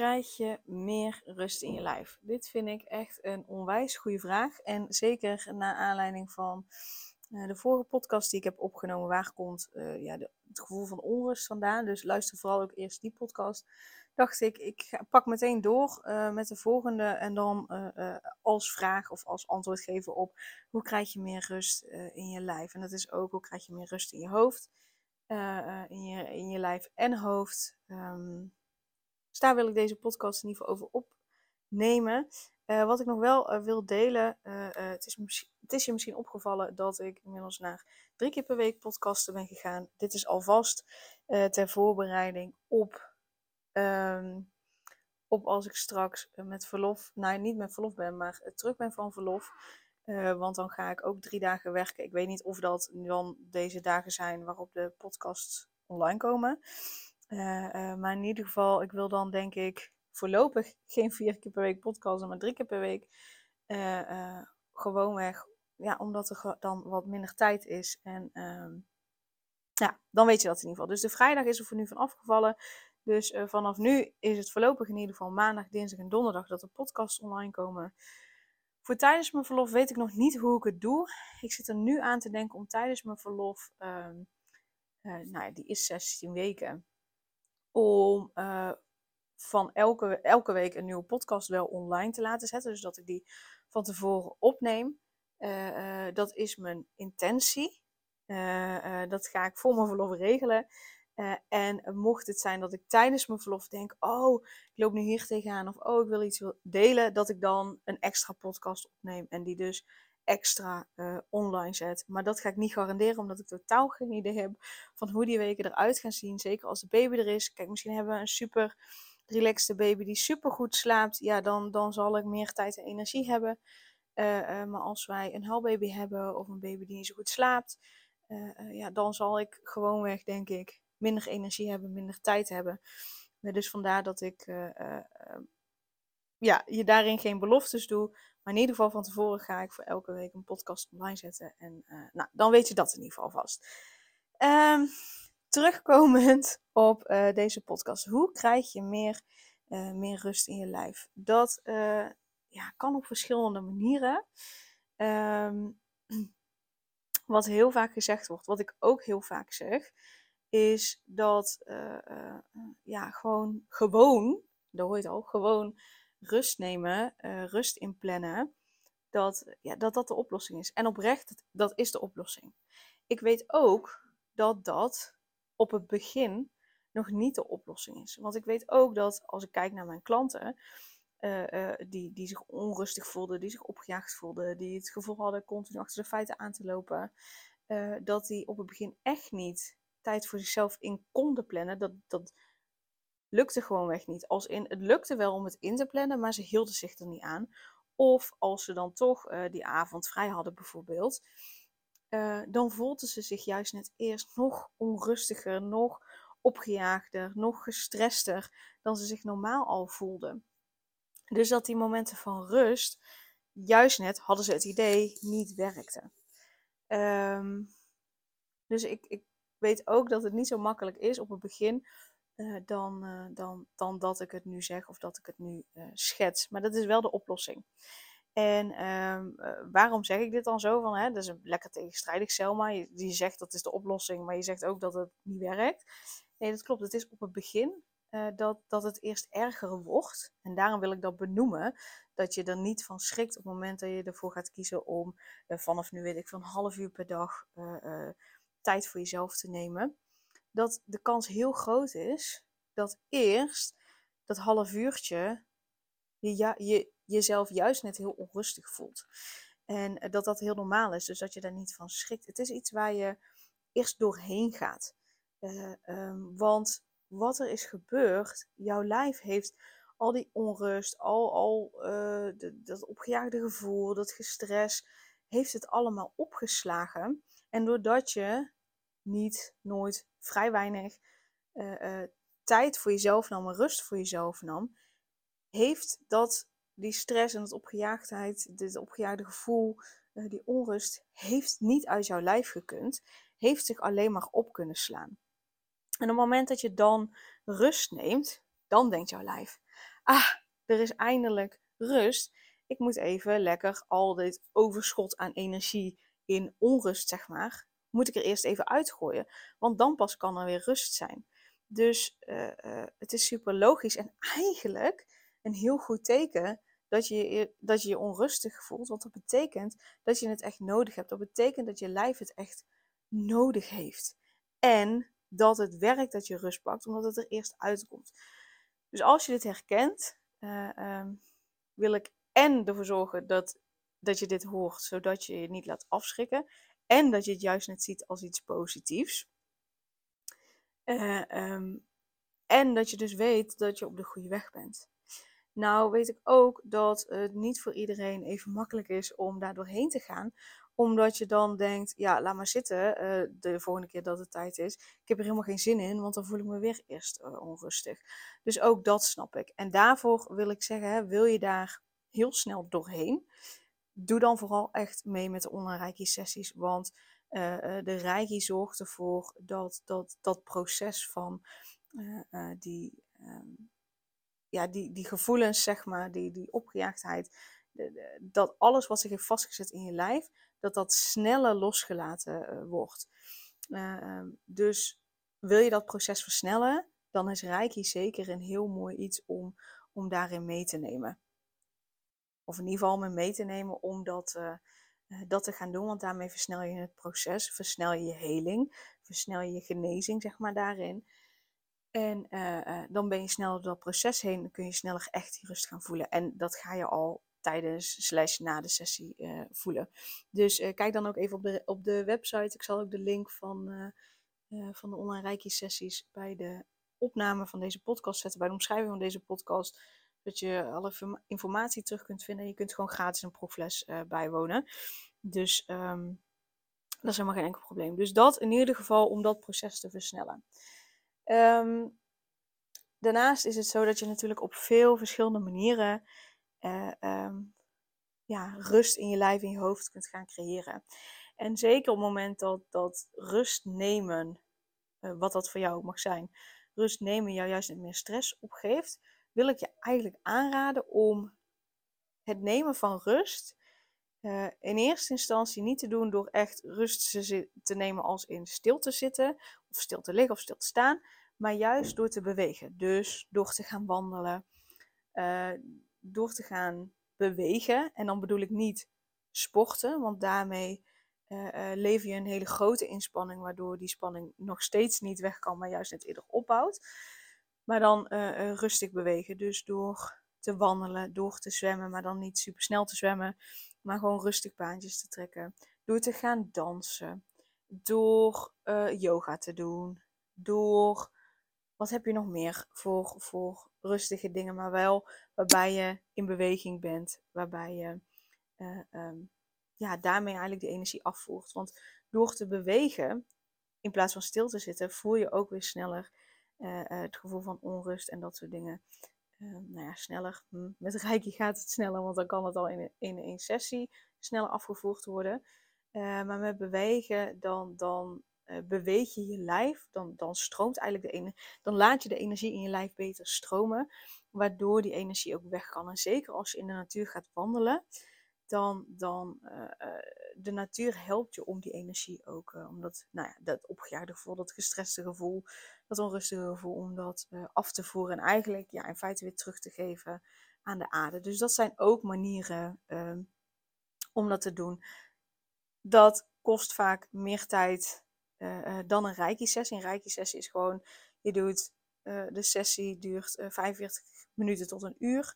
Krijg je meer rust in je lijf? Dit vind ik echt een onwijs goede vraag. En zeker naar aanleiding van uh, de vorige podcast die ik heb opgenomen, waar komt uh, ja, de, het gevoel van onrust vandaan? Dus luister vooral ook eerst die podcast. Dacht ik, ik pak meteen door uh, met de volgende en dan als vraag of als antwoord geven op hoe krijg je meer rust in je lijf? En dat is ook hoe krijg je meer rust in je hoofd, in, je, in je lijf en hoofd. Um, dus daar wil ik deze podcast in ieder geval over opnemen. Uh, wat ik nog wel uh, wil delen, uh, het, is het, is je misschien opgevallen dat ik inmiddels naar drie keer per week podcasten ben gegaan. Dit is alvast ter voorbereiding op, um, op als ik straks met verlof, nou niet met verlof ben, maar terug ben van verlof. want dan ga ik ook drie dagen werken. Ik weet niet of dat dan deze dagen zijn waarop de podcasts online komen. Uh, maar in ieder geval, ik wil dan denk ik voorlopig geen vier keer per week podcasten, maar drie keer per week. Uh, gewoonweg, ja, omdat er dan wat minder tijd is. En ehm, ja, dan weet je dat in ieder geval. Dus de vrijdag is er voor nu van afgevallen. Dus vanaf nu is het voorlopig in ieder geval maandag, dinsdag en donderdag dat de podcasts online komen. Voor tijdens mijn verlof weet ik nog niet hoe ik het doe. Ik zit er nu aan te denken om tijdens mijn verlof, uh, nou ja, die is 16 weken, om uh, van elke, elke week een nieuwe podcast wel online te laten zetten. Dus dat ik die van tevoren opneem. Uh, uh, dat is mijn intentie. dat ga ik voor mijn verlof regelen. en mocht het zijn dat ik tijdens mijn verlof denk: Oh, ik loop nu hier tegenaan. Of oh, ik wil iets delen. Dat ik dan een extra podcast opneem. En die dus extra uh, online zet. Maar dat ga ik niet garanderen, omdat ik totaal geen idee heb van hoe die weken eruit gaan zien. Zeker als de baby er is. Kijk, misschien hebben we een super relaxte baby die super goed slaapt. Ja, dan, dan zal ik meer tijd en energie hebben. Uh, uh, maar als wij een huilbaby hebben of een baby die niet zo goed slaapt, ja, dan zal ik gewoonweg, denk ik, minder energie hebben, minder tijd hebben. dus vandaar dat ik ja, je daarin geen beloftes doe. Maar in ieder geval van tevoren ga ik voor elke week een podcast online zetten. En uh, nou, dan weet je dat in ieder geval vast. Um, terugkomend op uh, deze podcast. Hoe krijg je meer, uh, meer rust in je lijf? Dat ja, kan op verschillende manieren. Um, wat heel vaak gezegd wordt, wat ik ook heel vaak zeg, is dat ja, gewoon, gewoon, dat hoor je het al, gewoon rust nemen, uh, rust inplannen, dat, ja, dat dat de oplossing is. En oprecht, dat is de oplossing. Ik weet ook dat dat op het begin nog niet de oplossing is. Want ik weet ook dat als ik kijk naar mijn klanten, uh, uh, die, die zich onrustig voelden, die zich opgejaagd voelden, die het gevoel hadden continu achter de feiten aan te lopen, dat die op het begin echt niet tijd voor zichzelf in konden plannen. Dat, dat, lukte gewoonweg niet. Als in, het lukte wel om het in te plannen, maar ze hielden zich er niet aan. Of als ze dan toch uh, die avond vrij hadden bijvoorbeeld, uh, dan voelden ze zich juist net eerst nog onrustiger, nog opgejaagder, nog gestrester dan ze zich normaal al voelden. Dus dat die momenten van rust, juist net hadden ze het idee, niet werkten. Um, dus ik, ik weet ook dat het niet zo makkelijk is op het begin uh, dan, uh, dan, dan dat ik het nu zeg of dat ik het nu uh, schets. Maar dat is wel de oplossing. En um, waarom zeg ik dit dan zo? Van, hè, dat is een lekker tegenstrijdig Selma. Je, zegt dat is de oplossing, maar je zegt ook dat het niet werkt. Nee, dat klopt. Het is op het begin dat, dat het eerst erger wordt. En daarom wil ik dat benoemen. Dat je er niet van schrikt op het moment dat je ervoor gaat kiezen om vanaf nu weet ik van een half uur per dag tijd voor jezelf te nemen dat de kans heel groot is dat eerst dat half uurtje je, je jezelf juist net heel onrustig voelt. En eh, dat dat heel normaal is, dus dat je daar niet van schrikt. Het is iets waar je eerst doorheen gaat. Uh, um, want wat er is gebeurd, jouw lijf heeft al die onrust, al, al uh, dat opgejaagde gevoel, dat gestres, heeft het allemaal opgeslagen. En doordat je niet, nooit, vrij weinig uh, uh, tijd voor jezelf nam en rust voor jezelf nam, heeft dat die stress en dat opgejaagdheid, dit opgejaagde gevoel, die onrust, heeft niet uit jouw lijf gekund, heeft zich alleen maar op kunnen slaan. En op het moment dat je dan rust neemt, dan denkt jouw lijf: ah, er is eindelijk rust. Ik moet even lekker al dit overschot aan energie in onrust, zeg maar, moet ik er eerst even uitgooien. Want dan pas kan er weer rust zijn. Dus uh, uh, het is super logisch en eigenlijk een heel goed teken dat je, dat je je onrustig voelt. Want dat betekent dat je het echt nodig hebt. Dat betekent dat je lijf het echt nodig heeft. En dat het werkt dat je rust pakt, omdat het er eerst uitkomt. Dus als je dit herkent, uh, um, wil ik en ervoor zorgen dat, dat je dit hoort, zodat je je niet laat afschrikken. En dat je het juist net ziet als iets positiefs. Uh, um, en dat je dus weet dat je op de goede weg bent. Nou weet ik ook dat het niet voor iedereen even makkelijk is om daar doorheen te gaan omdat je dan denkt, ja, laat maar zitten uh, de volgende keer dat het tijd is. Ik heb er helemaal geen zin in, want dan voel ik me weer eerst uh, onrustig. Dus ook dat snap ik. En daarvoor wil ik zeggen, wil je daar heel snel doorheen, doe dan vooral echt mee met de online Reiki sessies. Want uh, de Reiki zorgt ervoor dat dat, dat proces van die, um, ja, die, die gevoelens, zeg maar, die, die opgejaagdheid, de, dat alles wat zich heeft vastgezet in je lijf, dat dat sneller losgelaten wordt. Uh, dus wil je dat proces versnellen, dan is Reiki zeker een heel mooi iets om, om daarin mee te nemen. Of in ieder geval mee, mee te nemen om dat, uh, dat te gaan doen, want daarmee versnel je het proces, versnel je je heling, versnel je je genezing, zeg maar, daarin. En dan ben je sneller door dat proces heen, dan kun je sneller echt die rust gaan voelen. En dat ga je al tijdens slash na de sessie voelen. Dus kijk dan ook even op de, op de website. Ik zal ook de link van, van de online Reiki sessies bij de opname van deze podcast zetten. Bij de omschrijving van deze podcast. Dat je alle informatie terug kunt vinden. Je kunt gewoon gratis een proefles bijwonen. Dus um, dat is helemaal geen enkel probleem. Dus dat in ieder geval om dat proces te versnellen. Um, daarnaast is het zo dat je natuurlijk op veel verschillende manieren uh, um, ja, rust in je lijf, in je hoofd kunt gaan creëren. En zeker op het moment dat, dat rust nemen, uh, wat dat voor jou ook mag zijn, rust nemen jou juist meer stress opgeeft, wil ik je eigenlijk aanraden om het nemen van rust uh, in eerste instantie niet te doen door echt rust te nemen als in stil te zitten, of stil te liggen of stil te staan, maar juist door te bewegen. Dus door te gaan wandelen, uh, door te gaan bewegen. En dan bedoel ik niet sporten, want daarmee uh, lever je een hele grote inspanning, waardoor die spanning nog steeds niet weg kan, maar juist net eerder opbouwt. Maar dan uh, rustig bewegen. Dus door te wandelen, door te zwemmen, maar dan niet super snel te zwemmen, maar gewoon rustig baantjes te trekken. Door te gaan dansen, door yoga te doen, door wat heb je nog meer voor, voor rustige dingen, maar wel waarbij je in beweging bent, waarbij je um, ja, daarmee eigenlijk de energie afvoert. Want door te bewegen, in plaats van stil te zitten, voel je ook weer sneller uh, uh, het gevoel van onrust en dat soort dingen. Ehm, nou ja, sneller. Hm, met Reiki gaat het sneller, want dan kan het al in, in één sessie sneller afgevoerd worden. maar met bewegen, dan, dan uh, beweeg je je lijf, dan, dan stroomt eigenlijk de energie, dan laat je de energie in je lijf beter stromen, waardoor die energie ook weg kan. En zeker als je in de natuur gaat wandelen, dan, dan uh, uh, de natuur helpt je om die energie ook, omdat, nou ja, dat opgejaagde gevoel, dat gestreste gevoel, dat onrustige gevoel, om dat af te voeren en eigenlijk ja, in feite weer terug te geven aan de aarde. Dus dat zijn ook manieren ehm, om dat te doen. Dat kost vaak meer tijd uh, dan een Reiki-sessie. Een Reiki-sessie is gewoon, je doet, uh, de sessie duurt 45 minuten tot een uur.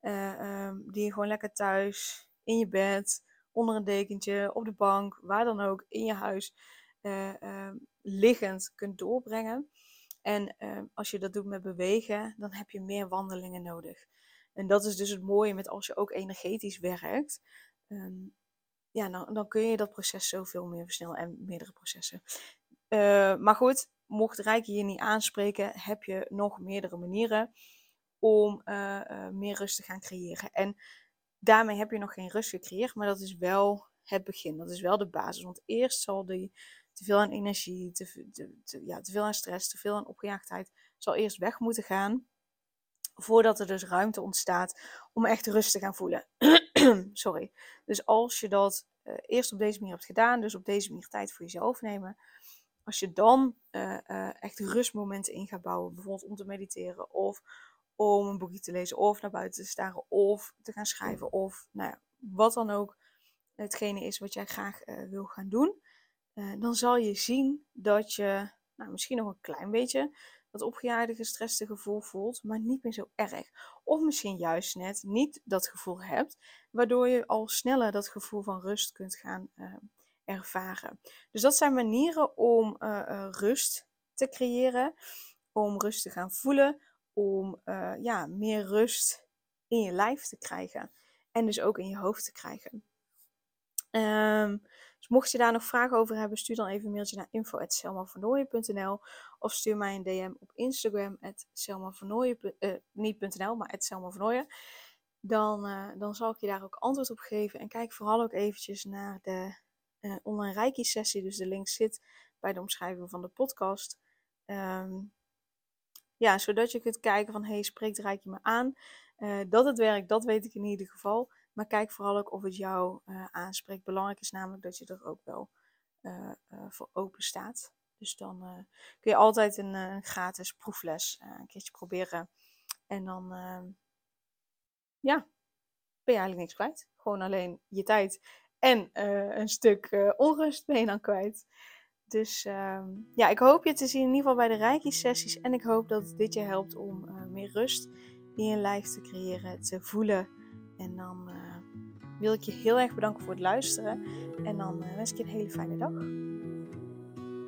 Um, die je gewoon lekker thuis, in je bed, onder een dekentje, op de bank, waar dan ook, in je huis, um, liggend kunt doorbrengen. En ehm, als je dat doet met bewegen, dan heb je meer wandelingen nodig. En dat is dus het mooie met als je ook energetisch werkt. Ehm, ja, dan, dan kun je dat proces zoveel meer versnellen en meerdere processen. Uh, maar goed, mocht Rijke je niet aanspreken, heb je nog meerdere manieren om uh, meer rust te gaan creëren. En daarmee heb je nog geen rust gecreëerd, maar dat is wel het begin. Dat is wel de basis. Want eerst zal die te veel aan energie, te, te, ja, te veel aan stress, te veel aan opgejaagdheid, zal eerst weg moeten gaan. Voordat er dus ruimte ontstaat om echt rust te gaan voelen. Sorry. Dus als je dat uh, eerst op deze manier hebt gedaan, dus op deze manier tijd voor jezelf nemen. Als je dan uh, uh, echt rustmomenten in gaat bouwen, bijvoorbeeld om te mediteren of om een boekje te lezen of naar buiten te staren of te gaan schrijven of nou ja, wat dan ook hetgene is wat jij graag uh, wil gaan doen, uh, dan zal je zien dat je nou, misschien nog een klein beetje dat opgejaagde, gestreste gevoel voelt, maar niet meer zo erg. Of misschien juist net niet dat gevoel hebt, waardoor je al sneller dat gevoel van rust kunt gaan uh, ervaren. Dus dat zijn manieren om rust te creëren, om rust te gaan voelen, om ja, meer rust in je lijf te krijgen en dus ook in je hoofd te krijgen. Um, dus mocht je daar nog vragen over hebben, stuur dan even een mailtje naar info.selmavernooien.nl of stuur mij een DM op Instagram, uh, niet.nl, maar selmavernooien. Dan, uh, dan zal ik je daar ook antwoord op geven. En kijk vooral ook eventjes naar de online Reiki sessie. Dus de link zit bij de omschrijving van de podcast. Um, ja, zodat je kunt kijken van, hey, spreekt Reiki me aan? dat het werkt, dat weet ik in ieder geval. Maar kijk vooral ook of het jou uh, aanspreekt. Belangrijk is namelijk dat je er ook wel uh, voor open staat. Dus dan kun je altijd een gratis proefles een keertje proberen. En dan ehm, ja, ben je eigenlijk niks kwijt. Gewoon alleen je tijd en een stuk onrust ben je dan kwijt. Dus uh, ja, ik hoop je te zien in ieder geval bij de Reiki-sessies. En ik hoop dat dit je helpt om uh, meer rust in je lijf te creëren, te voelen. En dan uh, wil ik je heel erg bedanken voor het luisteren. En dan uh, wens ik je een hele fijne dag.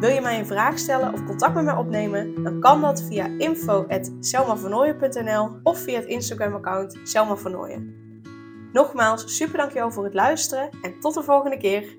Wil je mij een vraag stellen of contact met mij opnemen? Dan kan dat via info.selmavernooien.nl of via het Instagram account Selma Nogmaals, super dankjewel voor het luisteren en tot de volgende keer.